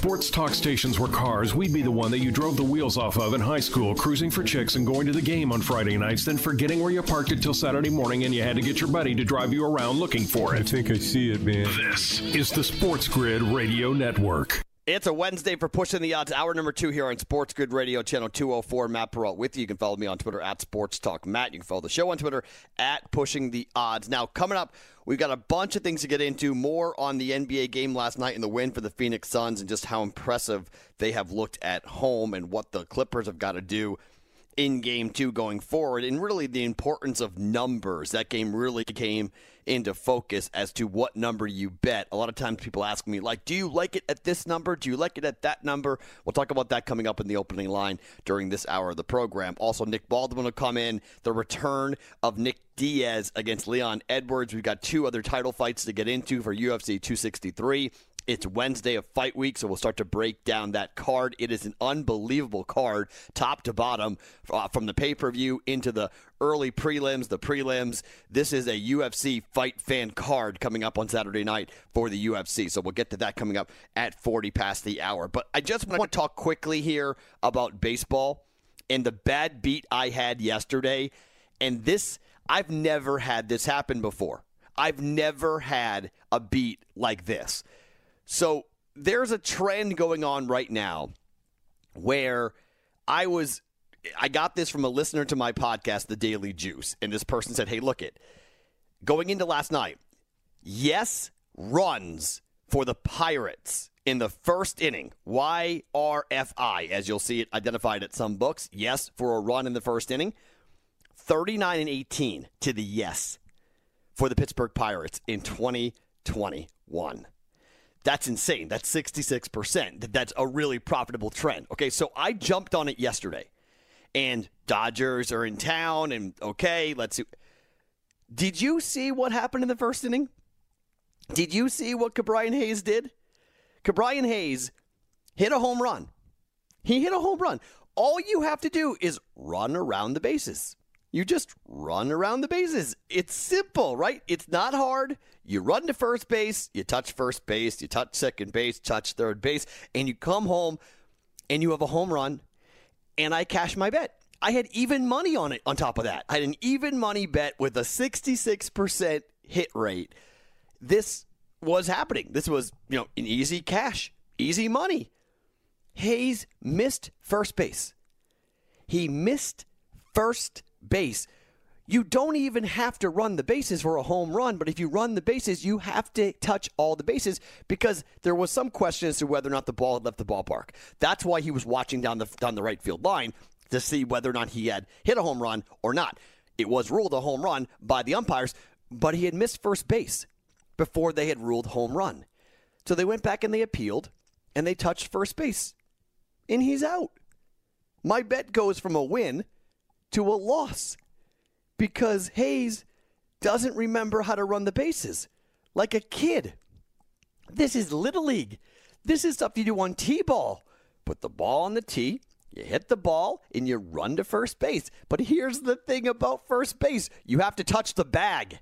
Sports talk stations were cars, we'd be the one that you drove the wheels off of in high school, cruising for chicks and going to the game on Friday nights, then forgetting where you parked it till Saturday morning and you had to get your buddy to drive you around looking for it. I think I see it, man. This is the Sports Grid Radio Network. It's a Wednesday for Pushing the Odds, hour number two here on Sports Grid Radio, channel 204. Matt Perrault with you. You can follow me on Twitter at Sports Talk Matt. You can follow the show on Twitter at Pushing the Odds. Now, coming up, we've got a bunch of things to get into. More on the NBA game last night and the win for the Phoenix Suns and just how impressive they have looked at home and what the Clippers have got to do in game two going forward, and really the importance of numbers. That game really came into focus as to what number you bet. A lot of times people ask me, like, do you like it at this number? Do you like it at that number? We'll talk about that coming up in the opening line during this hour of the program. Also, Nick Baldwin will come in. The return of Nick Diaz against Leon Edwards. We've got two other title fights to get into for UFC 263. It's Wednesday of fight week, so we'll start to break down that card. It is an unbelievable card, top to bottom, uh, from the pay per view into the early prelims, the prelims. This is a UFC fight fan card coming up on Saturday night for the UFC. So we'll get to that coming up at 40 past the hour. But I just want to talk quickly here about baseball and the bad beat I had yesterday. And this, I've never had this happen before. I've never had a beat like this. So there's a trend going on right now where I was I got this from a listener to my podcast, The Daily Juice, and this person said, "Hey, look it. Going into last night, yes, runs for the Pirates in the first inning. YRFI, as you'll see it identified at some books. Yes, for a run in the first inning. 39 and 18 to the yes for the Pittsburgh Pirates in 2021. That's insane. That's 66%. That's a really profitable trend. Okay, so I jumped on it yesterday. And Dodgers are in town and okay, let's see. Did you see what happened in the first inning? Did you see what Ke'Bryan Hayes did? Ke'Bryan Hayes hit a home run. He hit a home run. All you have to do is run around the bases. You just run around the bases. It's simple, right? It's not hard. You run to first base, you touch first base, you touch second base, touch third base, and you come home and you have a home run. And I cash my bet. I had even money on it on top of that. I had an even money bet with a 66% hit rate. This was happening. This was, you know, an easy cash, easy money. Hayes missed first base. He missed first base. You don't even have to run the bases for a home run, but if you run the bases, you have to touch all the bases because there was some question as to whether or not the ball had left the ballpark. That's why he was watching down the down the right field line to see whether or not he had hit a home run or not. It was ruled a home run by the umpires, but he had missed first base before they had ruled home run. So they went back and they appealed and they touched first base. And he's out. My bet goes from a win to a loss because Hayes doesn't remember how to run the bases like a kid. This is Little League. This is stuff you do on T ball. Put the ball on the tee, you hit the ball, and you run to first base. But here's the thing about first base you have to touch the bag.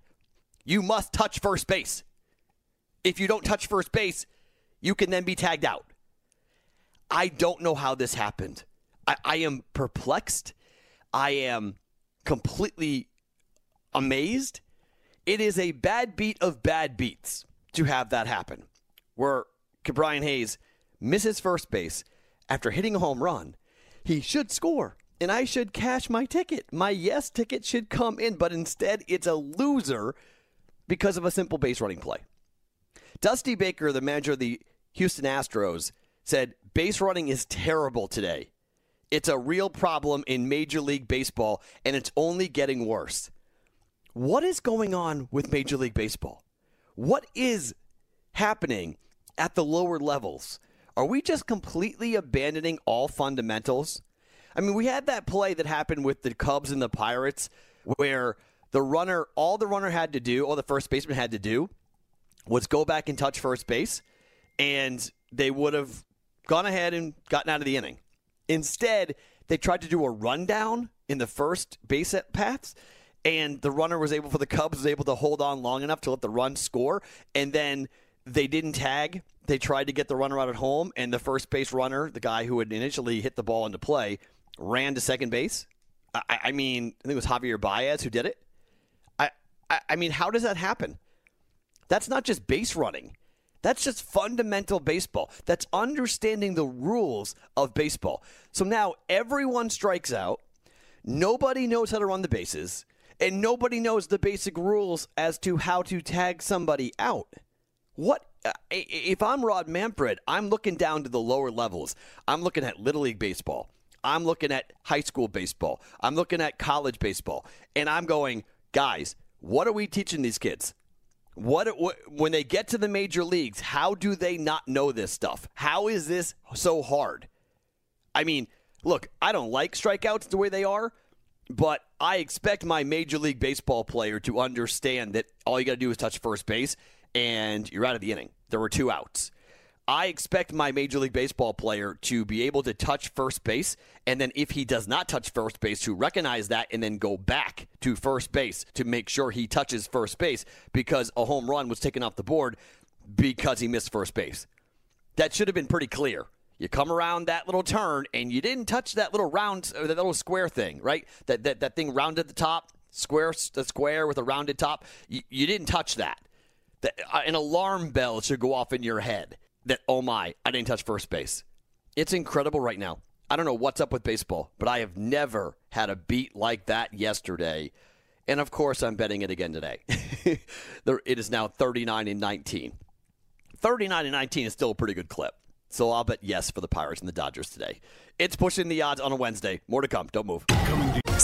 You must touch first base. If you don't touch first base, you can then be tagged out. I don't know how this happened. I, I am perplexed. I am completely amazed. It is a bad beat of bad beats to have that happen, where Brian Hayes misses first base after hitting a home run. He should score, and I should cash my ticket. My yes ticket should come in, but instead it's a loser because of a simple base running play. Dusty Baker, the manager of the Houston Astros, said base running is terrible today. It's a real problem in Major League Baseball, and it's only getting worse. What is going on with Major League Baseball? What is happening at the lower levels? Are we just completely abandoning all fundamentals? I mean, we had that play that happened with the Cubs and the Pirates where the runner, all the runner had to do, all the first baseman had to do, was go back and touch first base, and they would have gone ahead and gotten out of the inning. Instead, they tried to do a rundown in the first base at paths, and the runner was able for the Cubs was able to hold on long enough to let the run score, and then they didn't tag. They tried to get the runner out at home, and the first base runner, the guy who had initially hit the ball into play, ran to second base. I, I mean, I think it was Javier Baez who did it. I, I, I mean, how does that happen? That's not just base running. That's just fundamental baseball. That's understanding the rules of baseball. So now everyone strikes out. Nobody knows how to run the bases, and nobody knows the basic rules as to how to tag somebody out. What uh, if I'm Rob Manfred? I'm looking down to the lower levels. I'm looking at Little League baseball. I'm looking at high school baseball. I'm looking at college baseball, and I'm going, guys, what are we teaching these kids? What, what, when they get to the major leagues, how do they not know this stuff? How is this so hard? I mean, look, I don't like strikeouts the way they are, but I expect my major league baseball player to understand that all you got to do is touch first base and you're out of the inning. There were two outs. I expect my Major League Baseball player to be able to touch first base, and then if he does not touch first base, to recognize that and then go back to first base to make sure he touches first base because a home run was taken off the board because he missed first base. That should have been pretty clear. You come around that little turn and you didn't touch that little round, or that little square thing, right? That that, that thing rounded at the top, square, the square with a rounded top. You, you didn't touch that. that uh, an alarm bell should go off in your head that, oh my, I didn't touch first base. It's incredible right now. I don't know what's up with baseball, but I have never had a beat like that yesterday. And of course, I'm betting it again today. it is now 39 and 19. 39 and 19 is still a pretty good clip. So I'll bet yes for the Pirates and the Dodgers today. It's pushing the odds on a Wednesday. More to come. Don't move.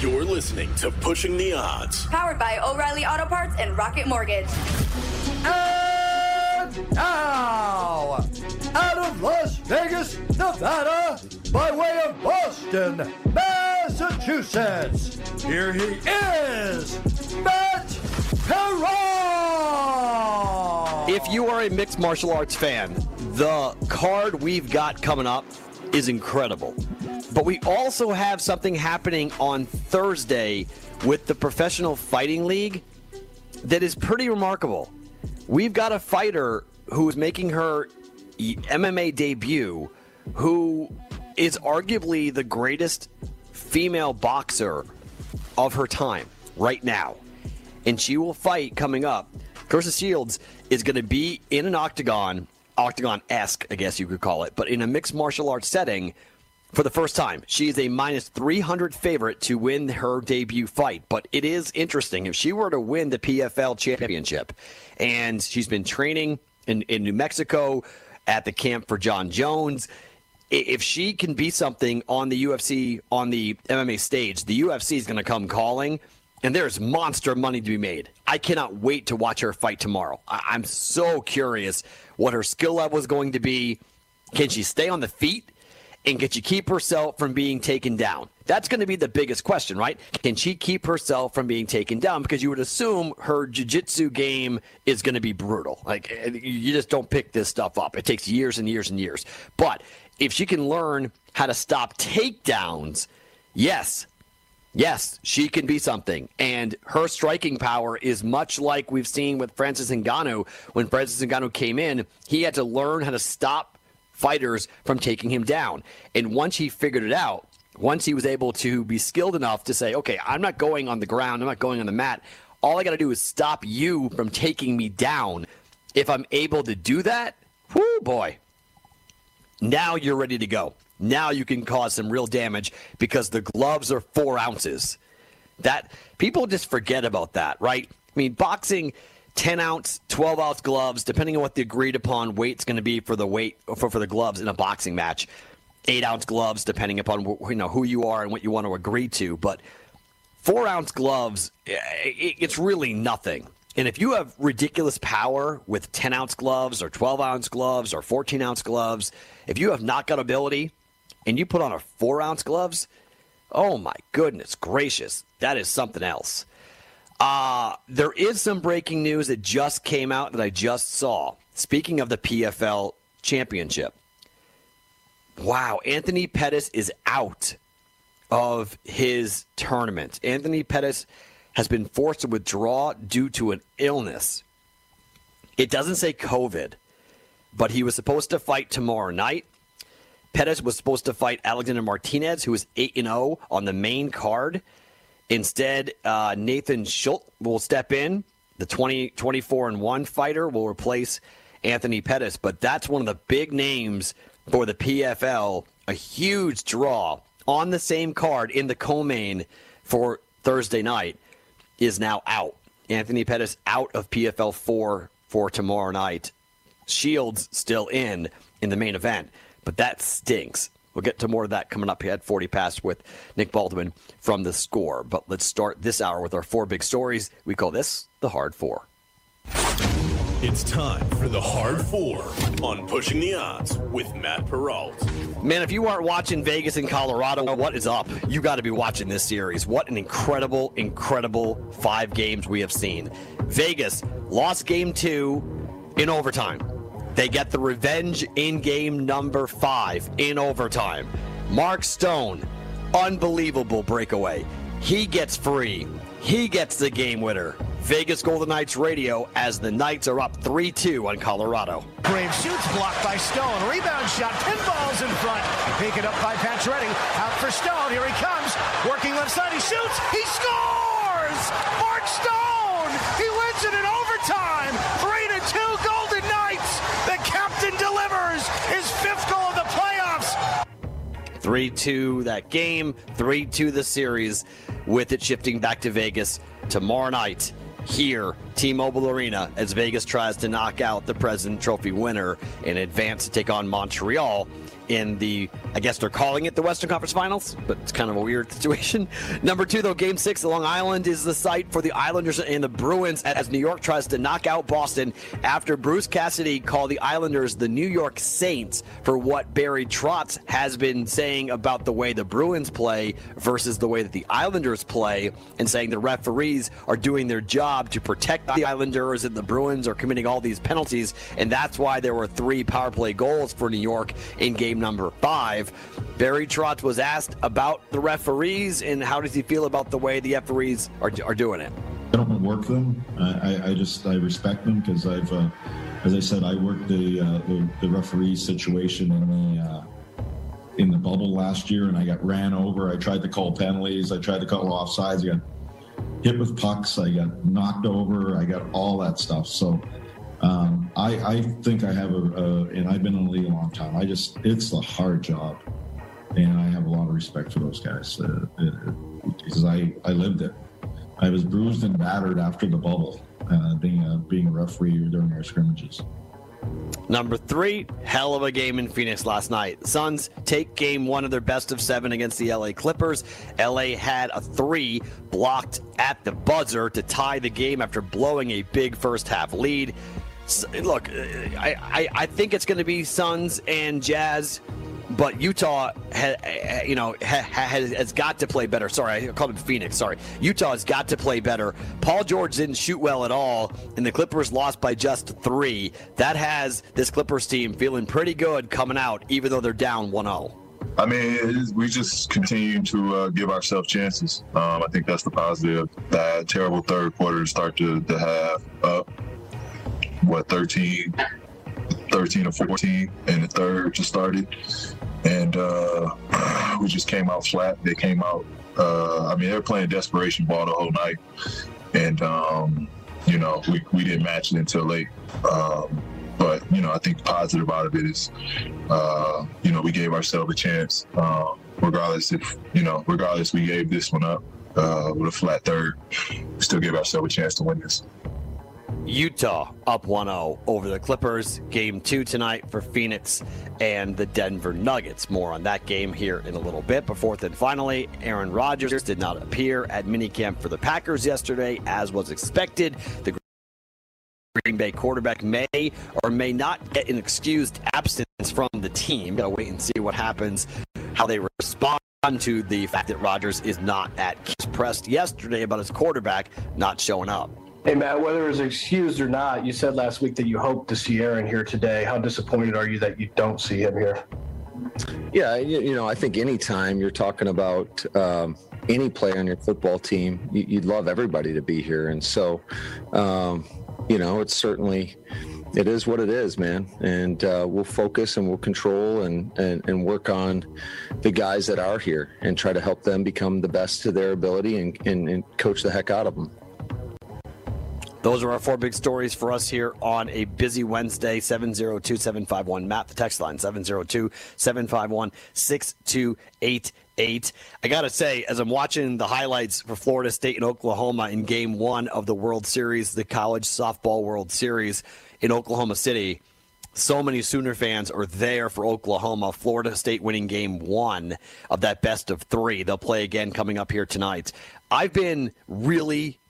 You're listening to Pushing the Odds. Powered by O'Reilly Auto Parts and Rocket Mortgage. And now, out of Las Vegas, Nevada, by way of Boston, Massachusetts, here he is, Matt Perrault! If you are a mixed martial arts fan, the card we've got coming up is incredible. But we also have something happening on Thursday with the Professional Fighting League that is pretty remarkable. We've got a fighter who's making her MMA debut who is arguably the greatest female boxer of her time right now. And she will fight coming up. Claressa Shields is going to be in an octagon octagon esque, I guess you could call it, but in a mixed martial arts setting for the first time. She is a minus 300 favorite to win her debut fight. But it is interesting. If she were to win the PFL championship, and she's been training in, in New Mexico at the camp for Jon Jones, if she can be something on the UFC, on the MMA stage, the UFC is going to come calling and there's monster money to be made. I cannot wait to watch her fight tomorrow. I- am so curious what her skill level is going to be. Can she stay on the feet? And can she keep herself from being taken down? That's going to be the biggest question, right? Can she keep herself from being taken down? Because you would assume her jiu-jitsu game is going to be brutal. Like eh, you just don't pick this stuff up. It takes years and years and years. But if she can learn how to stop takedowns, yes, Yes, she can be something. And her striking power is much like we've seen with Francis Ngannou. When Francis Ngannou came in, he had to learn how to stop fighters from taking him down. And once he figured it out, once he was able to be skilled enough to say, okay, I'm not going on the ground, I'm not going on the mat, All I got to do is stop you from taking me down. If I'm able to do that, whoo boy, now you're ready to go. Now you can cause some real damage because the gloves are four ounces. That people just forget about that, right? I mean, boxing, ten ounce, twelve ounce gloves, depending on what the agreed upon weight's going to be for the weight for, for the gloves in a boxing match. Eight ounce gloves, depending upon you know who you are and what you want to agree to. But four ounce gloves, it's really nothing. And if you have ridiculous power with 10 ounce gloves or 12 ounce gloves or 14 ounce gloves, if you have knockout ability and you put on a four ounce gloves, oh my goodness gracious, that is something else. Uh, there is some breaking news that just came out that I just saw. Speaking of the PFL championship, wow, Anthony Pettis is out of his tournament. Anthony Pettis has been forced to withdraw due to an illness. It doesn't say COVID, but he was supposed to fight tomorrow night. Pettis was supposed to fight Alexander Martinez, who is 8 0 on the main card. Instead, uh, Natan Schulte will step in. The 20, 24 and 1 fighter will replace Anthony Pettis. But that's one of the big names for the PFL. A huge draw on the same card in the co main for Thursday night is now out. Anthony Pettis out of PFL 4 for tomorrow night. Shields still in in the main event, but that stinks. We'll get to more of that coming up here at 40 past with Nick Baldwin from the score. But let's start this hour with our four big stories. We call this the Hard Four. It's time for the Hard Four on Pushing the Odds with Matt Perrault. Man, if you aren't watching Vegas and Colorado, what is up? You got to be watching this series. What an incredible, incredible five games we have seen. Vegas lost game two in overtime. They get the revenge in game number five in overtime. Mark Stone, unbelievable breakaway. He gets free. He gets the game winner. Vegas Golden Knights radio as the Knights are up 3 2 on Colorado. Graves shoots blocked by Stone. Rebound shot. Pinballs in front. Pick it up by Pacioretty. Out for Stone. Here he comes. Working left side. He shoots. He scores! Mark Stone! He wins it in overtime. 3 to 2 Golden Knights. The captain delivers his fifth goal of the playoffs. 3 2 that game, 3 2 the series, with it shifting back to Vegas tomorrow night here, T-Mobile Arena, as Vegas tries to knock out the President Trophy winner in advance to take on Montreal in the, I guess they're calling it the Western Conference Finals, but it's kind of a weird situation. Number two, though, Game Six, Long Island is the site for the Islanders and the Bruins as New York tries to knock out Boston after Bruce Cassidy called the Islanders the New York Saints for what Barry Trotz has been saying about the way the Bruins play versus the way that the Islanders play, and saying the referees are doing their job to protect the Islanders and the Bruins are committing all these penalties, and that's why there were three power play goals for New York in game number five. Barry Trotz was asked about the referees and how does he feel about the way the referees are, are doing it. I don't work them. I, I just I respect them because I've, uh, as I said, I worked the uh, the, the referee situation in the uh, in the bubble last year, and I got ran over. I tried to call penalties. I tried to call offsides. I got hit with pucks. I got knocked over. I got all that stuff. So um, I, I think I have a, a, and I've been in the league a long time. I just, it's a hard job, and I have a lot of respect for those guys uh, because I, I lived it. I was bruised and battered after the bubble, uh, being a being a referee during our scrimmages. Number three, hell of a game in Phoenix last night. Suns take game one of their best of seven against the LA Clippers. LA had a three blocked at the buzzer to tie the game after blowing a big first half lead. Look, I, I, I think it's going to be Suns and Jazz but Utah, ha, you know, ha, has, got to play better. Sorry, I called him Phoenix. Sorry, Utah has got to play better. Paul George didn't shoot well at all, and the Clippers lost by just three. That has this Clippers team feeling pretty good coming out, even though they're down 1-0. I mean, we just continue to uh, give ourselves chances. Um, I think that's the positive. That terrible third quarter to start to, to have up, what, 13, 13 or 14 and the third just started and uh, we just came out flat they came out uh, i mean they were playing desperation ball the whole night and um, you know we, we didn't match it until late. Um, but you know, I think positive out of it is, uh, you know, we gave ourselves a chance, uh, regardless if you know, regardless we gave this one up uh, with a flat third, we still gave ourselves a chance to win this. Utah up 1 0 over the Clippers. Game two tonight for Phoenix and the Denver Nuggets. More on that game here in a little bit. But fourth and finally, Aaron Rodgers did not appear at minicamp for the Packers yesterday, as was expected. The Green Bay quarterback may or may not get an excused absence from the team. Gotta wait and see what happens, how they respond to the fact that Rodgers is not at pressed yesterday about his quarterback not showing up. Hey, Matt, whether it's excused or not, you said last week that you hoped to see Aaron here today. How disappointed are you that you don't see him here? Yeah, you, you know, I think anytime you're talking about um, any player on your football team, you, would love everybody to be here. And so, um, you know, it's certainly, it is what it is, man. And uh, we'll focus and we'll control and, and, and work on the guys that are here and try to help them become the best to their ability and, and, and coach the heck out of them. Those are our four big stories for us here on a busy Wednesday. 702 751 Matt, the text line 702 751 6288. I got to say, as I'm watching the highlights for Florida State and Oklahoma in game one of the World Series, the College Softball World Series in Oklahoma City, so many Sooner fans are there for Oklahoma. Florida State winning game one of that best of three. They'll play again coming up here tonight. I've been really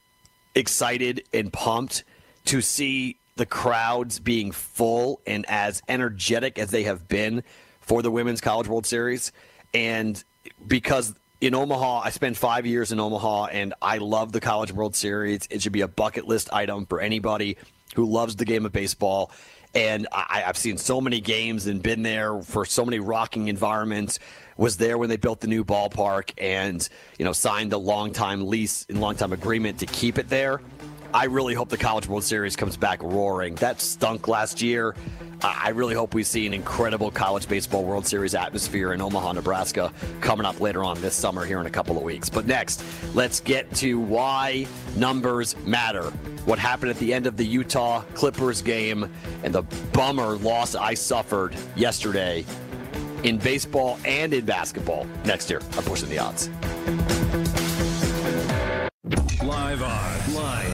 excited and pumped to see the crowds being full and as energetic as they have been for the Women's College World Series. And because in Omaha, I spent five years in Omaha and I love the College World Series. It should be a bucket list item for anybody who loves the game of baseball. And I, have seen so many games and been there for so many rocking environments. Was there when they built the new ballpark and you know signed a long time lease and long time agreement to keep it there. I really hope the College World Series comes back roaring. That stunk last year. I really hope we see an incredible college baseball World Series atmosphere in Omaha, Nebraska coming up later on this summer here in a couple of weeks. But next, let's get to why numbers matter. What happened at the end of the Utah Clippers game and the bummer loss I suffered yesterday in baseball and in basketball next year. I'm pushing the odds. Live Odds.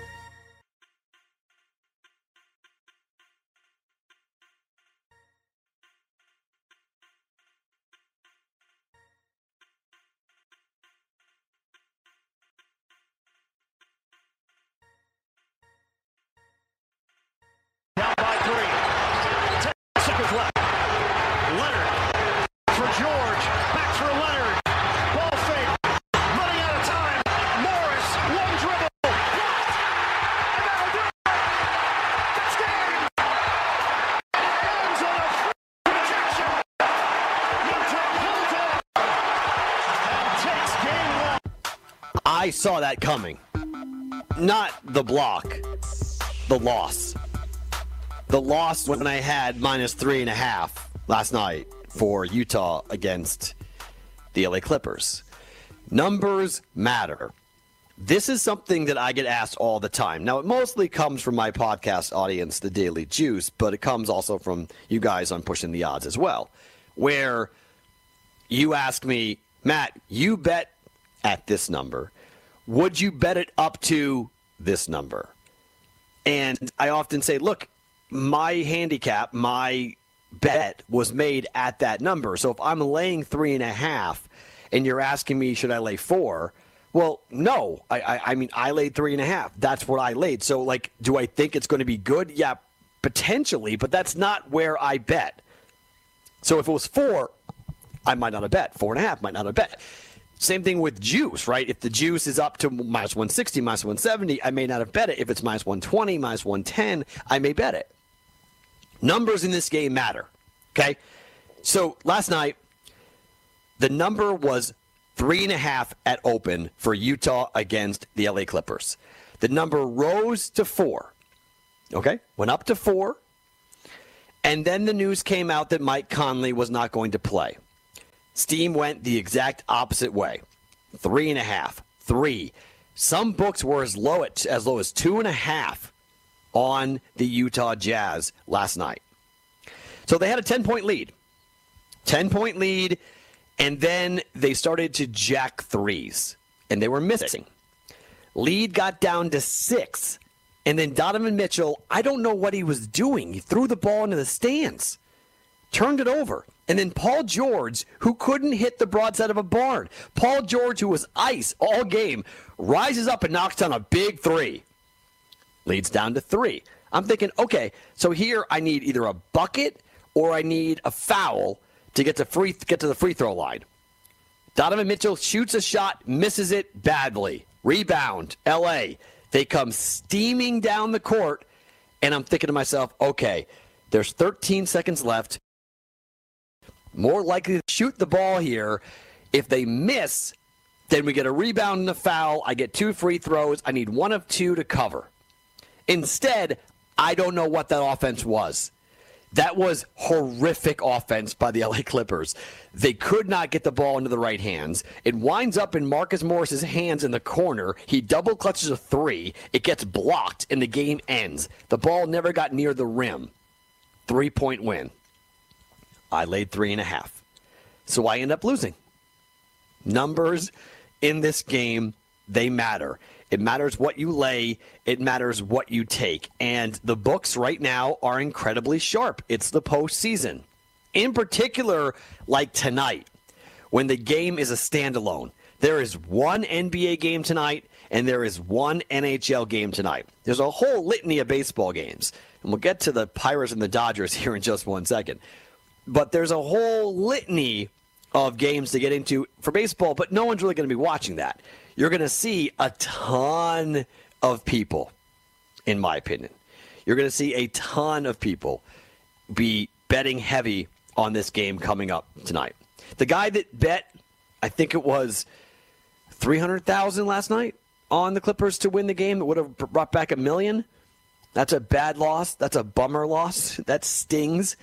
saw that coming. Not the block, the loss. The loss when I had minus three and a half last night for Utah against the LA Clippers. Numbers matter. This is something that I get asked all the time. Now, it mostly comes from my podcast audience, The Daily Juice, but it comes also from you guys on Pushing the Odds as well, where you ask me, Matt, you bet at this number would you bet it up to this number? And I often say, look, my handicap, my bet was made at that number. So if I'm laying three and a half and you're asking me, should I lay four? Well, no. I, I, I mean, I laid three and a half. That's what I laid. So, like, do I think it's going to be good? Yeah, potentially, but that's not where I bet. So if it was four, I might not have bet. Four and a half might not have bet. Same thing with juice, right? If the juice is up to minus 160, minus 170, I may not have bet it. If it's minus 120, minus 110, I may bet it. Numbers in this game matter. Okay. So last night, the number was three and a half at open for Utah against the LA Clippers. The number rose to four. Okay? Went up to four. And then the news came out that Mike Conley was not going to play. Steam went the exact opposite way. Three and a half, three. Some books were as low at, as low as two and a half on the Utah Jazz last night. So they had a 10 point lead. 10 point lead, and then they started to jack threes, and they were missing. Lead got down to six, and then Donovan Mitchell, I don't know what he was doing. He threw the ball into the stands, turned it over. And then Paul George, who couldn't hit the broadside of a barn, Paul George, who was ice all game, rises up and knocks down a big three. Leads down to three. I'm thinking, okay, so here I need either a bucket or I need a foul to get to free get to the free throw line. Donovan Mitchell shoots a shot, misses it badly. Rebound, LA. They come steaming down the court, and I'm thinking to myself, okay, there's 13 seconds left. More likely to shoot the ball here. If they miss, then we get a rebound and a foul. I get two free throws. I need one of two to cover. Instead, I don't know what that offense was. That was horrific offense by the LA Clippers. They could not get the ball into the right hands. It winds up in Marcus Morris's hands in the corner. He double clutches a three. It gets blocked, and the game ends. The ball never got near the rim. Three point win. I laid three and a half. So I end up losing. Numbers in this game, they matter. It matters what you lay, it matters what you take. And the books right now are incredibly sharp. It's the postseason. In particular, like tonight, when the game is a standalone. There is one NBA game tonight, and there is one NHL game tonight. There's a whole litany of baseball games. And we'll get to the Pirates and the Dodgers here in just one second. But there's a whole litany of games to get into for baseball, but no one's really going to be watching that you're going to see a ton of people, in my opinion. You're going to see a ton of people be betting heavy on this game coming up tonight. The guy that bet, I think it was 300,000 last night on the Clippers to win the game that would have brought back a million. That's a bad loss. That's a bummer loss. That stings.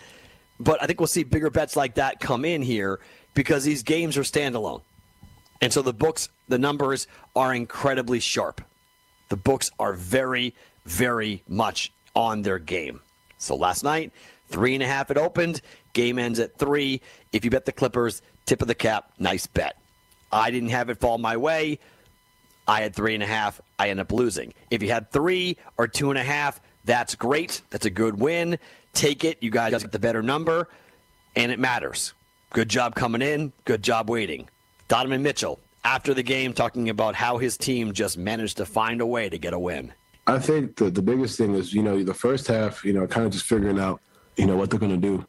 But I think we'll see bigger bets like that come in here because these games are standalone. And so the books, the numbers are incredibly sharp. The books are very, very much on their game. So last night, three and a half it opened. Game ends at three. If you bet the Clippers, tip of the cap, nice bet. I didn't have it fall my way. I had three and a half. I end up losing. If you had three or two and a half, that's great. That's a good win. Take it. You guys got the better number, and it matters. Good job coming in. Good job waiting. Donovan Mitchell after the game talking about how his team just managed to find a way to get a win. I think the, the biggest thing is, you know, the first half, you know, kind of just figuring out, you know, what they're going to do.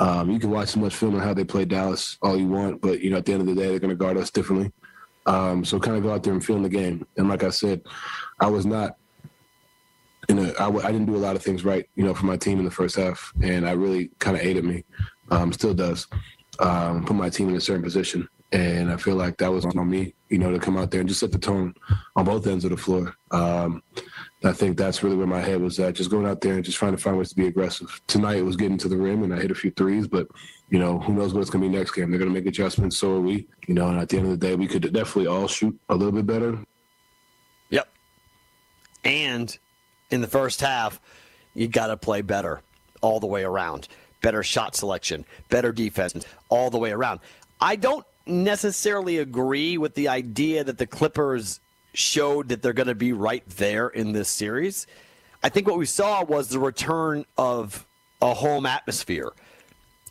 Um, you can watch so much film on how they play Dallas all you want, but, you know, at the end of the day, they're going to guard us differently. Um, so kind of go out there and feel the game. And like I said, I was not in a, I, I didn't do a lot of things right, you know, for my team in the first half. And I really kind of at me, um, still does, um, put my team in a certain position. And I feel like that was on me, you know, to come out there and just set the tone on both ends of the floor. Um, I think that's really where my head was at, just going out there and just trying to find ways to be aggressive. Tonight it was getting to the rim and I hit a few threes, but you know, who knows what's going to be next game? They're going to make adjustments, so are we. You know, and at the end of the day, we could definitely all shoot a little bit better. Yep. And in the first half, you got to play better all the way around. Better shot selection, better defense, all the way around. I don't necessarily agree with the idea that the Clippers showed that they're going to be right there in this series. I think what we saw was the return of a home atmosphere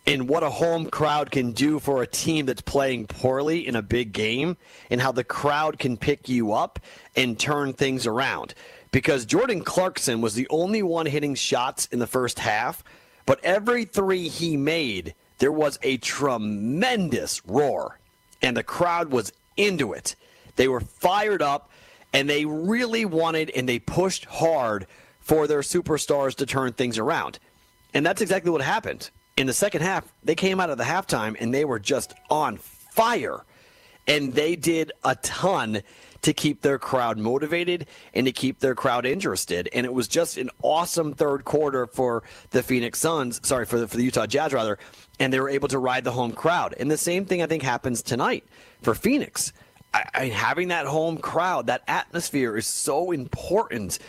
and what a home crowd can do for a team that's playing poorly in a big game and how the crowd can pick you up and turn things around. Because Jordan Clarkson was the only one hitting shots in the first half, but every three he made, there was a tremendous roar and the crowd was into it. They were fired up and they really wanted and they pushed hard for their superstars to turn things around. And that's exactly what happened. In the second half, they came out of the halftime and they were just on fire. And they did a ton to keep their crowd motivated and to keep their crowd interested. And it was just an awesome third quarter for the Phoenix Suns, sorry, for the, for the Utah Jazz, rather. And they were able to ride the home crowd. And the same thing, I think, happens tonight for Phoenix. I, I, having that home crowd, that atmosphere is so important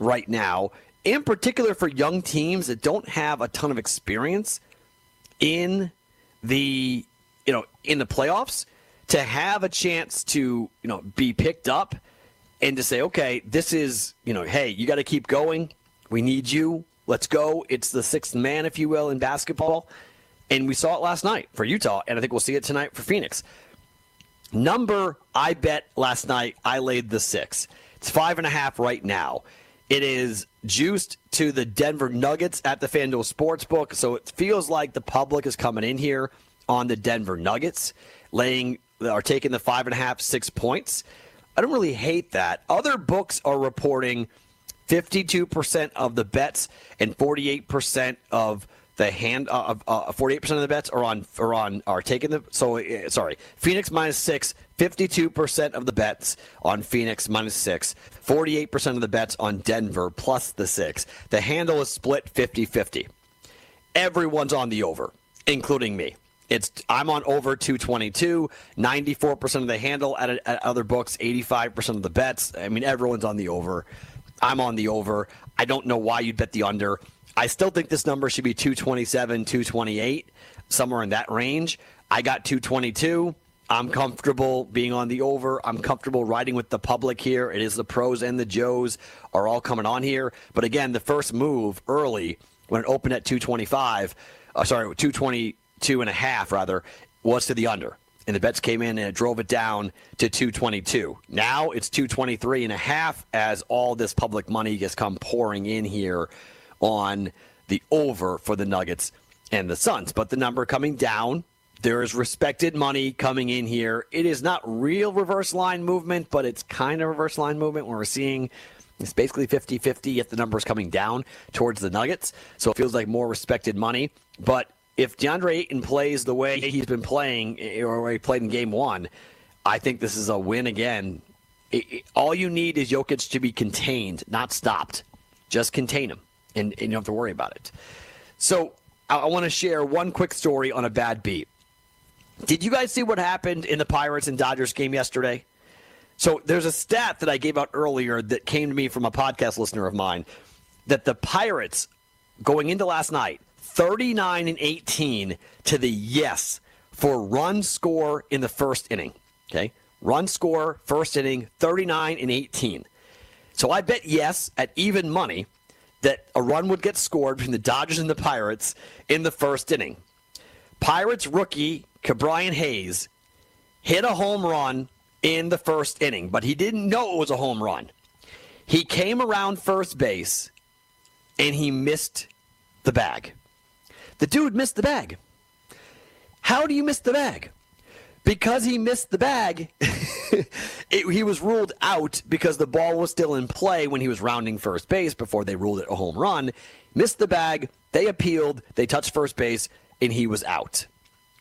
right now, in particular for young teams that don't have a ton of experience in the you know in the playoffs to have a chance to you know be picked up and to say okay this is you know hey you got to keep going. We need you. Let's go. It's the sixth man if you will in basketball. And we saw it last night for utah and i think we'll see it tonight for phoenix. Number i bet last night i laid the six. It's five and a half right now. It is juiced to the Denver Nuggets at the FanDuel Sportsbook. So it feels like the public is coming in here on the Denver Nuggets, laying are taking the five and a half, six points. I don't really hate that. Other books are reporting 52% of the bets and 48% of the hand uh, uh, 48% of the bets are on are on are taking the so uh, sorry Phoenix minus 6 52% of the bets on Phoenix minus 6 48% of the bets on Denver plus the 6 the handle is split 50-50 everyone's on the over including me it's I'm on over 222 94% of the handle at, at other books 85% of the bets I mean everyone's on the over I'm on the over I don't know why you'd bet the under I still think this number should be 227, 228, somewhere in that range. I got 222. I'm comfortable being on the over. I'm comfortable riding with the public here. It is the pros and the Joes are all coming on here. But again, the first move early when it opened at 225, uh, sorry, 222 and a half rather, was to the under. And the bets came in and it drove it down to 222. Now it's 223 and a half as all this public money has come pouring in here on the over for the Nuggets and the Suns. But the number coming down, there is respected money coming in here. It is not real reverse line movement, but it's kind of reverse line movement where we're seeing it's basically 50 50 if the number is coming down towards the Nuggets. So it feels like more respected money. But if DeAndre Ayton plays the way he's been playing, eh, or he played in game one, I think this is a win again. It, it, all you need is Jokic to be contained, not stopped. Just contain him and, and you don't have to worry about it. So I, I want to share one quick story on a bad beat. Did you guys see what happened in the Pirates and Dodgers game yesterday? So there's a stat that I gave out earlier that came to me from a podcast listener of mine that the Pirates going into last night 39 and 18 to the yes for run score in the first inning. Okay? Run score first inning 39 and 18. So I bet yes at even money that a run would get scored between the Dodgers and the Pirates in the first inning. Pirates rookie Ke'Bryan Hayes hit a home run in the first inning, but he didn't know it was a home run. He came around first base and he missed the bag. The dude missed the bag. How do you miss the bag? Because he missed the bag, it, he was ruled out because the ball was still in play when he was rounding first base before they ruled it a home run. Missed the bag. They appealed. They touched first base, and he was out.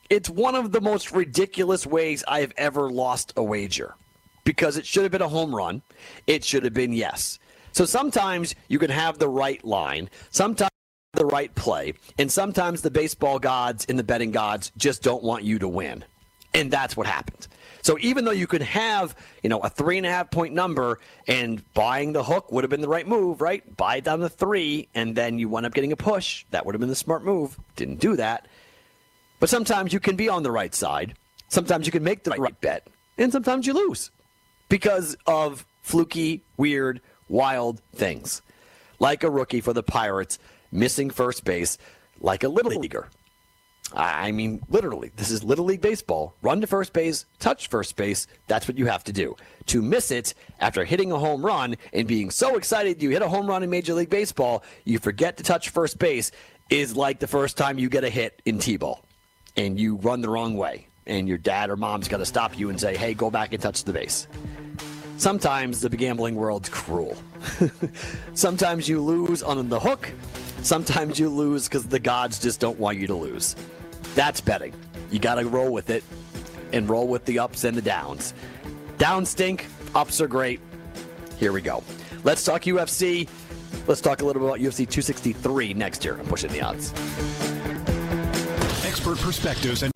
It's one of the most ridiculous ways I have ever lost a wager because it should have been a home run. It should have been yes. So sometimes you can have the right line, sometimes the right play, and sometimes the baseball gods and the betting gods just don't want you to win. And that's what happened. So even though you could have, you know, a three and a half point number and buying the hook would have been the right move, right? Buy down the three and then you wind up getting a push. That would have been the smart move. Didn't do that. But sometimes you can be on the right side. Sometimes you can make the right bet. And sometimes you lose because of fluky, weird, wild things. Like a rookie for the Pirates missing first base, like a little leaguer I mean, literally, this is Little League Baseball. Run to first base, touch first base. That's what you have to do. To miss it after hitting a home run and being so excited you hit a home run in Major League Baseball, you forget to touch first base is like the first time you get a hit in T ball and you run the wrong way. And your dad or mom's got to stop you and say, hey, go back and touch the base. Sometimes the gambling world's cruel. Sometimes you lose on the hook. Sometimes you lose because the gods just don't want you to lose. That's betting. You got to roll with it and roll with the ups and the downs. Down stink, Ups are great. Here we go. Let's talk UFC. Let's talk a little bit about UFC 263 next year. I'm pushing the odds. Expert perspectives and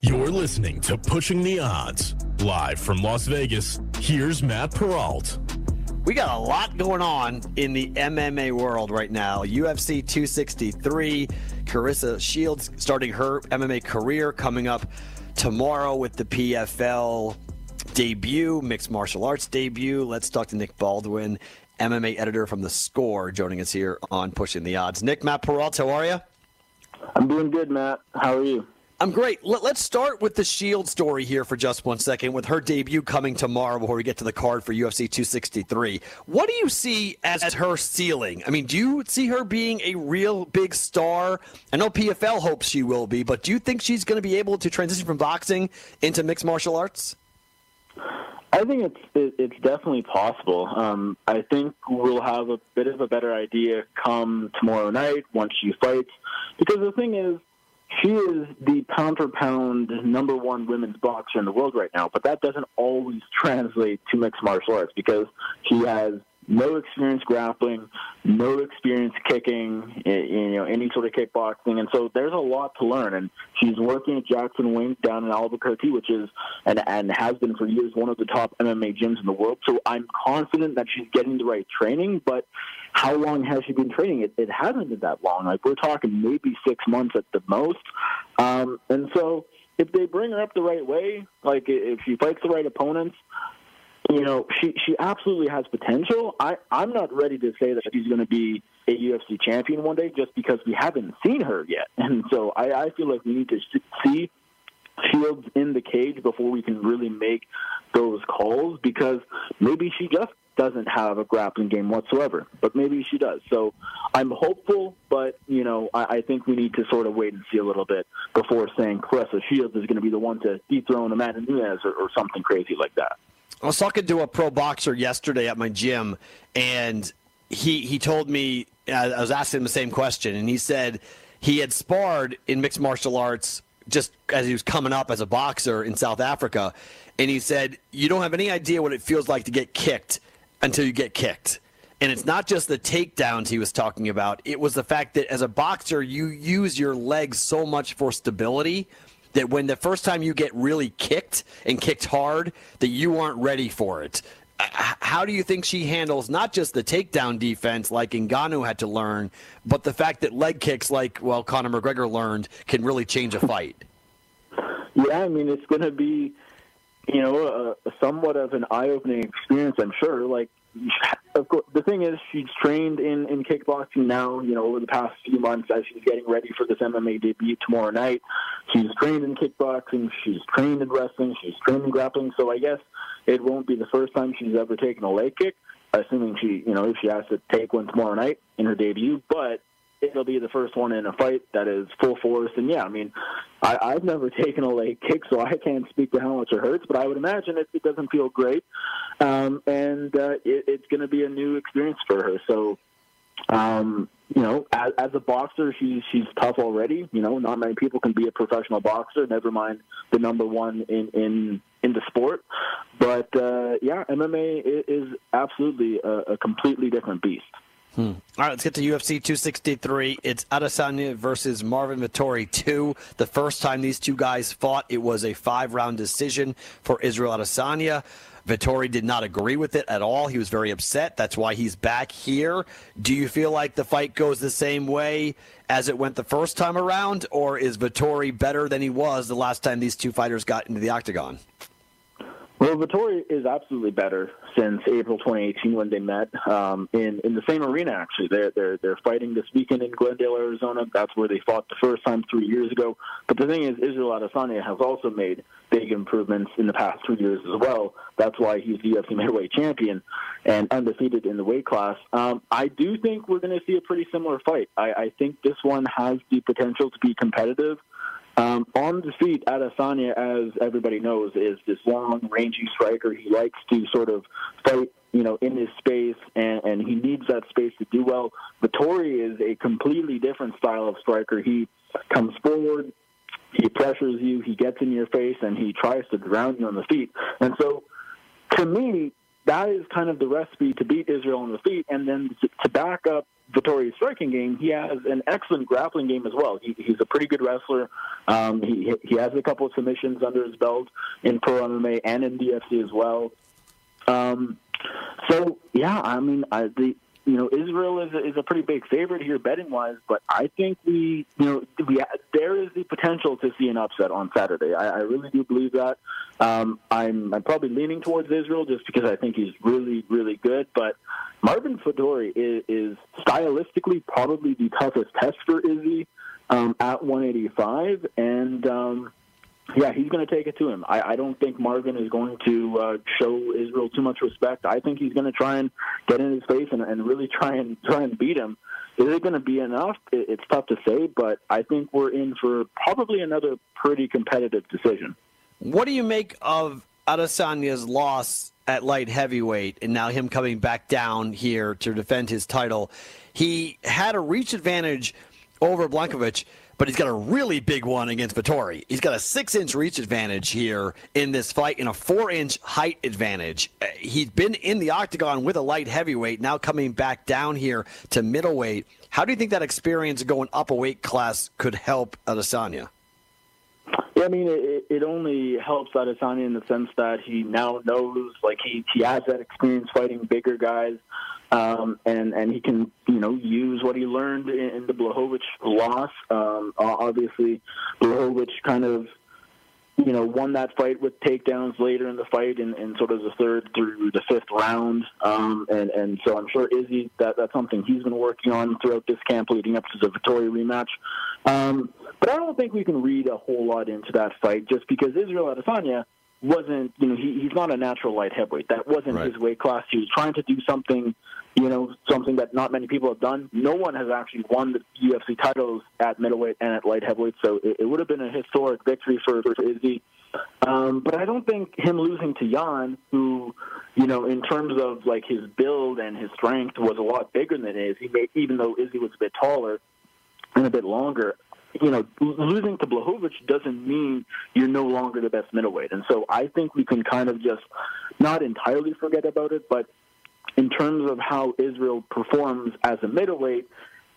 You're listening to Pushing the Odds. Live from Las Vegas, here's Matt Perrault. We got a lot going on in the MMA world right now. UFC 263, Claressa Shields starting her MMA career coming up tomorrow with the PFL debut, mixed martial arts debut. Let's talk to Nick Baldwin, MMA editor from The Score, joining us here on Pushing the Odds. Nick, Matt Perrault, how are you? I'm doing good, Matt. How are you? I'm great. Let, us start with the Shield story here for just one second, with her debut coming tomorrow before we get to the card for UFC 263. What do you see as her ceiling? I mean, do you see her being a real big star? I know PFL hopes she will be, but do you think she's going to be able to transition from boxing into mixed martial arts? I think it's it, it's definitely possible. Um, I think we'll have a bit of a better idea come tomorrow night once she fights, because the thing is, she is the pound for pound number one women's boxer in the world right now, but that doesn't always translate to mixed martial arts because she has no experience grappling, no experience kicking, you know, any sort of kickboxing, and so there's a lot to learn. And she's working at Jackson Wink down in Albuquerque, which is and and has been for years one of the top MMA gyms in the world. So I'm confident that she's getting the right training. But how long has she been training? It, it hasn't been that long. Like we're talking maybe six months at the most. Um, and so if they bring her up the right way, like if she fights the right opponents, you know, she she absolutely has potential. I I'm not ready to say that she's going to be a UFC champion one day just because we haven't seen her yet, and so I I feel like we need to see Shields in the cage before we can really make those calls because maybe she just doesn't have a grappling game whatsoever, but maybe she does. So I'm hopeful, but you know I, I think we need to sort of wait and see a little bit before saying Claressa Shields is going to be the one to dethrone Amanda Nunes or, or something crazy like that. I was talking to a pro boxer yesterday at my gym, and he he told me uh, I was asking him the same question, and he said he had sparred in mixed martial arts just as he was coming up as a boxer in South Africa, and he said you don't have any idea what it feels like to get kicked until you get kicked. And it's not just the takedowns he was talking about. It was the fact that as a boxer, you use your legs so much for stability that when the first time you get really kicked and kicked hard, that you aren't ready for it. Uh, how do you think she handles not just the takedown defense like Ngannou had to learn, but the fact that leg kicks, like well Conor McGregor learned, can really change a fight? Yeah, I mean it's going to be, you know, a, somewhat of an eye-opening experience. I'm sure. Like of course, the thing is, she's trained in, in kickboxing now, you know, over the past few months as she's getting ready for this MMA debut tomorrow night. She's trained in kickboxing, she's trained in wrestling, she's trained in grappling, so I guess it won't be the first time she's ever taken a leg kick, assuming she, you know, if she has to take one tomorrow night in her debut, but it'll be the first one in a fight that is full force. And yeah, I mean, I, I've never taken a leg kick, so I can't speak to how much it hurts, but I would imagine it, it doesn't feel great. Um, and uh, it, it's going to be a new experience for her. So, um, you know, as, as a boxer, she's she's tough already. You know, not many people can be a professional boxer. Never mind the number one in in in the sport. But uh, yeah, MMA is absolutely a, a completely different beast. Hmm. All right, let's get to UFC 263. It's Adesanya versus Marvin Vettori 2. The first time these two guys fought, it was a five round decision for Israel Adesanya. Vettori did not agree with it at all. He was very upset. That's why he's back here. Do you feel like the fight goes the same way as it went the first time around, or is Vettori better than he was the last time these two fighters got into the octagon? Well, Vettori is absolutely better since April 2018 when they met um, in in the same arena. Actually, they're they're they're fighting this weekend in Glendale, Arizona. That's where they fought the first time three years ago. But the thing is, Israel Adesanya has also made big improvements in the past two years as well. That's why he's the UFC middleweight champion and undefeated in the weight class. Um, I do think we're going to see a pretty similar fight. I, I think this one has the potential to be competitive. Um, on the feet, Adesanya, as everybody knows, is this long, rangy striker. He likes to sort of fight, you know, in his space, and, and he needs that space to do well. Vettori is a completely different style of striker. He comes forward, he pressures you, he gets in your face, and he tries to drown you on the feet. And so, to me, that is kind of the recipe to beat Israel on the feet, and then to back up Vettori's striking game, he has an excellent grappling game as well. He, he's a pretty good wrestler. Um, he he has a couple of submissions under his belt in pro MMA and in DFC as well. Um, so yeah, I mean, I, the you know, Israel is a, is a pretty big favorite here betting wise, but I think we, you know, we there is the potential to see an upset on Saturday. I, I really do believe that. Um, I'm I'm probably leaning towards Israel just because I think he's really really good, but Marvin Vettori is, is stylistically probably the toughest test for Izzy um, at 185, and um, yeah, he's going to take it to him. I, I don't think Marvin is going to uh, show Israel too much respect. I think he's going to try and get in his face and, and really try and try and beat him. Is it going to be enough? It, it's tough to say, but I think we're in for probably another pretty competitive decision. What do you make of Adesanya's loss at light heavyweight and now him coming back down here to defend his title? He had a reach advantage over Blachowicz but he's got a really big one against Vettori. He's got a six inch reach advantage here in this fight and a four inch height advantage. Uh, he's been in the octagon with a light heavyweight, now coming back down here to middleweight. How do you think that experience going up a weight class could help Adesanya? Yeah, I mean, it, it only helps Adesanya in the sense that he now knows, like, he, he has that experience fighting bigger guys um, and and he can you know use what he learned in, in the Blachowicz loss. Um, obviously, Blachowicz kind of you know won that fight with takedowns later in the fight, in, in sort of the third through the fifth round. Um, and and so I'm sure Izzy that that's something he's been working on throughout this camp leading up to the Vettori rematch. Um, but I don't think we can read a whole lot into that fight just because Israel Adesanya wasn't, you know, he, he's not a natural light heavyweight. That wasn't right. his weight class. He was trying to do something, you know, something that not many people have done. No one has actually won the UFC titles at middleweight and at light heavyweight, so it, it would have been a historic victory for, for Izzy. Um, but I don't think him losing to Jan, who, you know, in terms of like his build and his strength, was a lot bigger than Izzy, even though Izzy was a bit taller and a bit longer you know, losing to Blachowicz doesn't mean you're no longer the best middleweight. And so I think we can kind of just not entirely forget about it, but in terms of how Israel performs as a middleweight,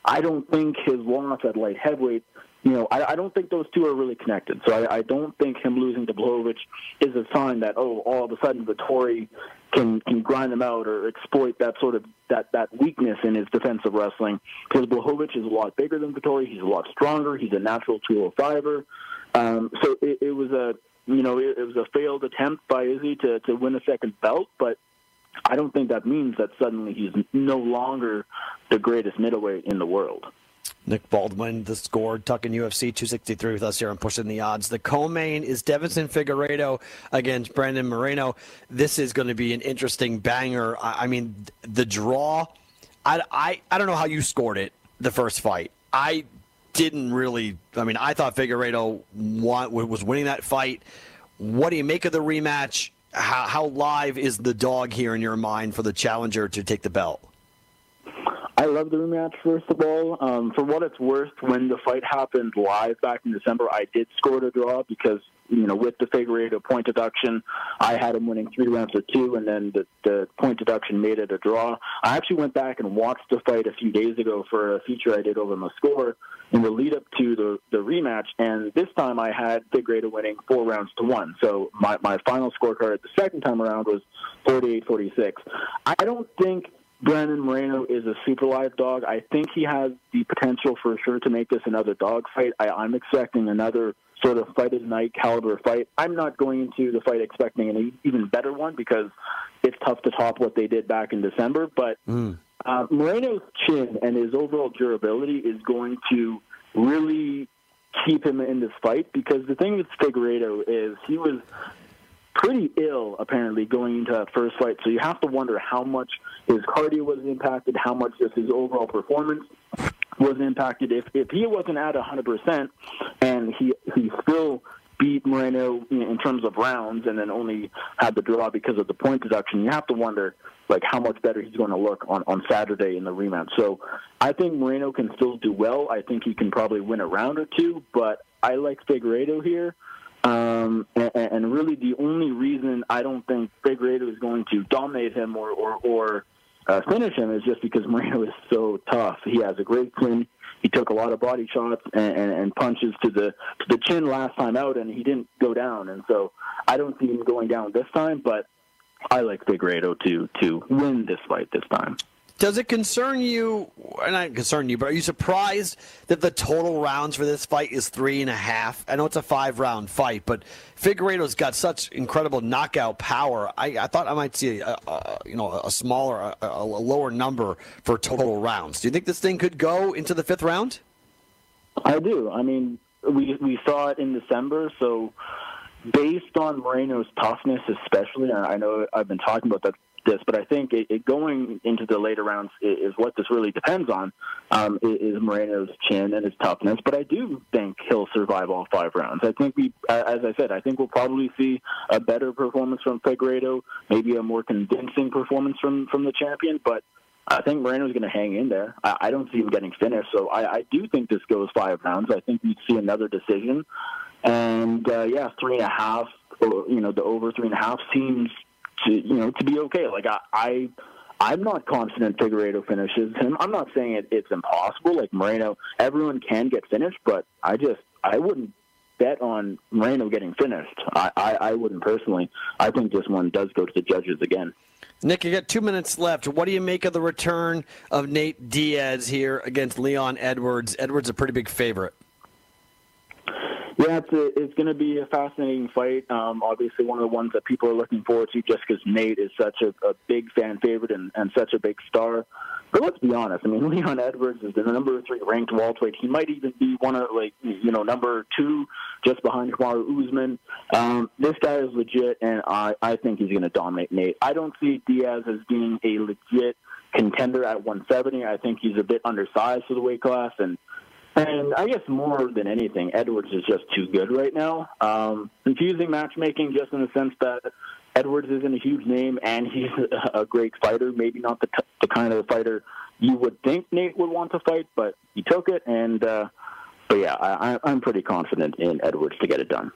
I don't think his loss at light heavyweight you know, I, I don't think those two are really connected. So I, I don't think him losing to Blachowicz is a sign that oh, all of a sudden Vettori can can grind him out or exploit that sort of that that weakness in his defensive wrestling. Because Blachowicz is a lot bigger than Vettori. He's a lot stronger. He's a natural 205er. Um, so it, it was a you know it, it was a failed attempt by Izzy to to win a second belt, but I don't think that means that suddenly he's no longer the greatest middleweight in the world. Nick Baldwin, the score, Tucking UFC 263 with us here on Pushing the Odds. The co-main is Deiveson Figueiredo against Brandon Moreno. This is going to be an interesting banger. I, I mean, the draw, I, I, I don't know how you scored it, the first fight. I didn't really, I mean, I thought Figueiredo won, was winning that fight. What do you make of the rematch? How, how live is the dog here in your mind for the challenger to take the belt? I love the rematch, first of all. Um, for what it's worth, when the fight happened live back in December, I did score the draw because, you know, with the Figueiredo point deduction, I had him winning three rounds to two, and then the, the point deduction made it a draw. I actually went back and watched the fight a few days ago for a feature I did over my score in the lead up to the, the rematch, and this time I had Figueiredo winning four rounds to one. So my, my final scorecard the second time around was 48 46. I don't think Brandon Moreno is a super live dog. I think he has the potential for sure to make this another dog fight. I, I'm expecting another sort of fight of the night caliber fight. I'm not going into the fight expecting an even better one because it's tough to top what they did back in December. But Mm. uh, Moreno's chin and his overall durability is going to really keep him in this fight because the thing with Figueiredo is he was pretty ill apparently going into that first fight. So you have to wonder how much his cardio was impacted, how much just his overall performance was impacted. If if he wasn't at 100% and he he still beat Moreno in terms of rounds and then only had the draw because of the point deduction, you have to wonder like how much better he's going to look on on Saturday in the rematch. So I think Moreno can still do well. I think he can probably win a round or two, but I like Figueiredo here. Um, and, and really, the only reason I don't think Figueiredo is going to dominate him or or, or uh, finish him is just because Moreno is so tough. He has a great chin. He took a lot of body shots and, and, and punches to the to the chin last time out, and he didn't go down. And so I don't see him going down this time. But I like Figueiredo to to win this fight this time. Does it concern you, or not concern you, but are you surprised that the total rounds for this fight is three and a half? I know it's a five round fight, but Figueiredo's got such incredible knockout power. I, I thought I might see a, a you know a smaller, a, a lower number for total rounds. Do you think this thing could go into the fifth round? I do. I mean, we we saw it in December, so based on Moreno's toughness, especially, and I know I've been talking about that this, but I think it, it going into the later rounds is, is what this really depends on. Um, is Moreno's chin and his toughness, but I do think he'll survive all five rounds. I think we, as I said, I think we'll probably see a better performance from Figueiredo, maybe a more convincing performance from from the champion, but. I think Moreno's going to hang in there. I, I don't see him getting finished, so I, I do think this goes five rounds. I think we'd see another decision, and uh, yeah, three and a half. You know, the over three and a half seems to you know to be okay. Like I, I I'm not confident Figueiredo finishes him. I'm not saying it, it's impossible. Like Moreno, everyone can get finished, but I just I wouldn't bet on Moreno getting finished. I, I, I wouldn't personally. I think this one does go to the judges again. Nick, you got two minutes left. What do you make of the return of Nate Diaz here against Leon Edwards? Edwards a pretty big favorite. Yeah, it's a, it's going to be a fascinating fight. Um, obviously, one of the ones that people are looking forward to, just because Nate is such a, a big fan favorite and, and such a big star. But let's be honest. I mean, Leon Edwards is the number three ranked welterweight. He might even be one of like you know number two, just behind Kamaru Usman. Um, this guy is legit, and I I think he's going to dominate Nate. I don't see Diaz as being a legit contender at 170. I think he's a bit undersized for the weight class, and and I guess more than anything, Edwards is just too good right now. Um, confusing matchmaking, just in the sense that Edwards isn't a huge name and he's a great fighter. Maybe not the, t- the kind of fighter you would think Nate would want to fight, but he took it. And uh, but yeah, I, I'm pretty confident in Edwards to get it done.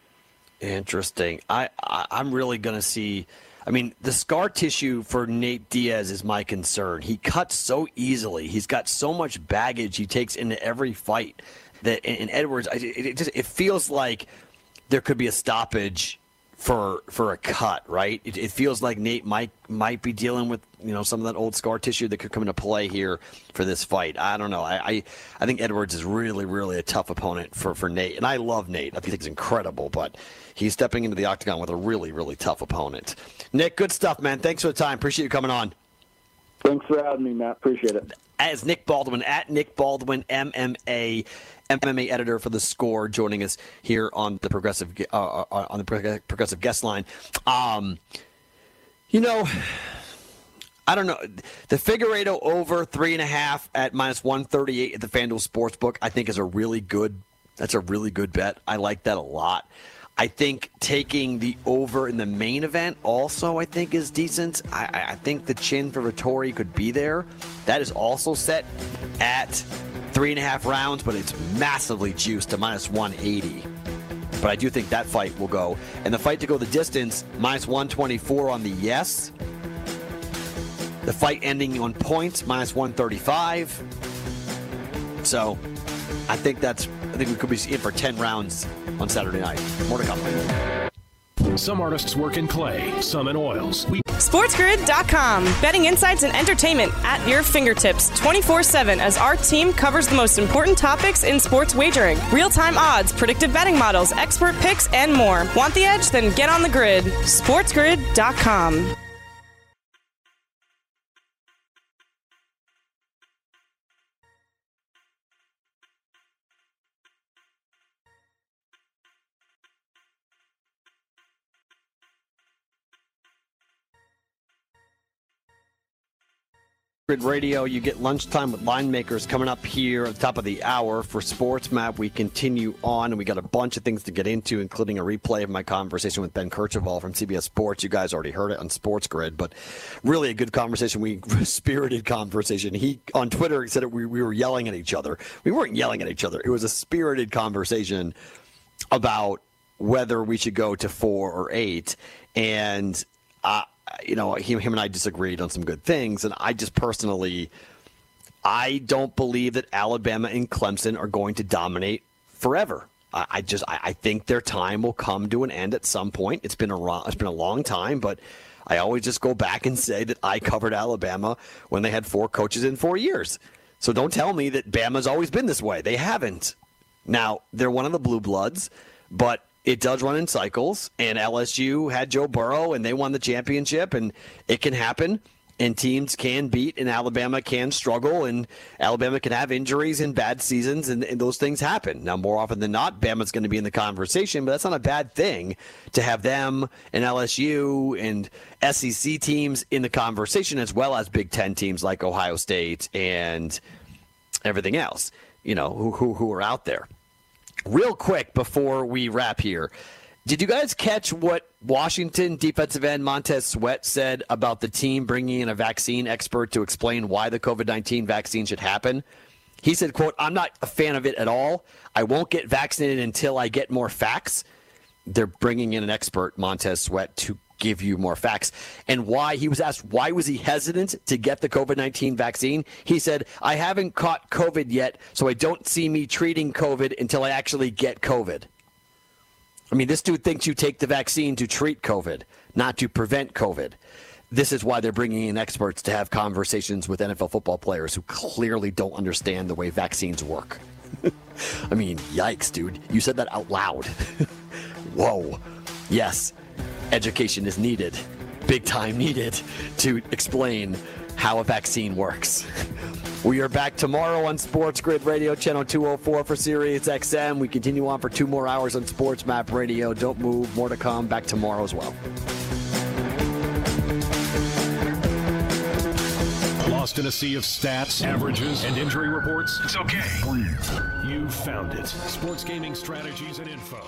Interesting. I, I I'm really going to see. I mean, the scar tissue for Nate Diaz is my concern. He cuts so easily. He's got so much baggage he takes into every fight that in Edwards, it, just it feels like there could be a stoppage for for a cut, right? It, it feels like Nate might might be dealing with you know some of that old scar tissue that could come into play here for this fight. I don't know. I I, I think Edwards is really really a tough opponent for for Nate, and I love Nate. I think he's incredible, but he's stepping into the octagon with a really really tough opponent. Nick, good stuff, man. Thanks for the time. Appreciate you coming on. Thanks for having me, Matt. Appreciate it. As Nick Baldwin at Nick Baldwin MMA. MMA editor for the Score, joining us here on the progressive uh, uh, on the progressive guest line. Um, you know, I don't know. The Figueiredo over three and a half at minus one thirty eight at the FanDuel Sportsbook, I think is a really good. That's a really good bet. I like that a lot. I think taking the over in the main event also, I think, is decent. I, I- think the chin for Vettori could be there. That is also set at three and a half rounds, but it's massively juiced to minus 180. But I do think that fight will go. And the fight to go the distance, minus 124 on the yes. The fight ending on points, minus 135. So I think that's, I think we could be in for 10 rounds on Saturday night. More to come. Some artists work in clay, some in oils. We SportsGrid.com. Betting insights and entertainment at your fingertips 24 7 as our team covers the most important topics in sports wagering real time odds, predictive betting models, expert picks, and more. Want the edge? Then get on the grid. SportsGrid.com. Grid Radio, you get lunchtime with line makers coming up here at the top of the hour for Sports Map. We continue on, and we got a bunch of things to get into, including a replay of my conversation with Ben Kercheval from CBS Sports. You guys already heard it on Sports Grid, but really a good conversation. We spirited conversation. He on Twitter said we, we were yelling at each other. We weren't yelling at each other. It was a spirited conversation about whether we should go to four or eight, and. Uh, you know, him, him and I disagreed on some good things, and I just personally, I don't believe that Alabama and Clemson are going to dominate forever. I, I just, I, I, think their time will come to an end at some point. It's been a, it's been a long time, but I always just go back and say that I covered Alabama when they had four coaches in four years. So don't tell me that Bama's always been this way. They haven't. Now they're one of the blue bloods, but it does run in cycles, and LSU had Joe Burrow, and they won the championship, and it can happen. And teams can beat, and Alabama can struggle, and Alabama can have injuries and bad seasons, and, and those things happen. Now, more often than not, Bama's going to be in the conversation, but that's not a bad thing to have them and LSU and SEC teams in the conversation, as well as Big Ten teams like Ohio State and everything else, you know, who, who, who are out there. Real quick before we wrap here, did you guys catch what Washington defensive end Montez Sweat said about the team bringing in a vaccine expert to explain why the COVID 19 vaccine should happen? He said, quote, I'm not a fan of it at all. I won't get vaccinated until I get more facts. They're bringing in an expert, Montez Sweat, to give you more facts. And why he was asked why was he hesitant to get the COVID-19 vaccine? He said, "I haven't caught COVID yet, so I don't see me treating COVID until I actually get COVID." I mean, this dude thinks you take the vaccine to treat COVID, not to prevent COVID. This is why they're bringing in experts to have conversations with NFL football players who clearly don't understand the way vaccines work. I mean, yikes, dude. You said that out loud. Whoa. Yes, education is needed, big time needed, to explain how a vaccine works. We are back tomorrow on Sports Grid Radio, channel 204 for Sirius XM. We continue on for two more hours on Sports Map Radio. Don't move, more to come. Back tomorrow as well. Lost in a sea of stats, averages, and injury reports? It's okay. You found it. Sports gaming strategies and info.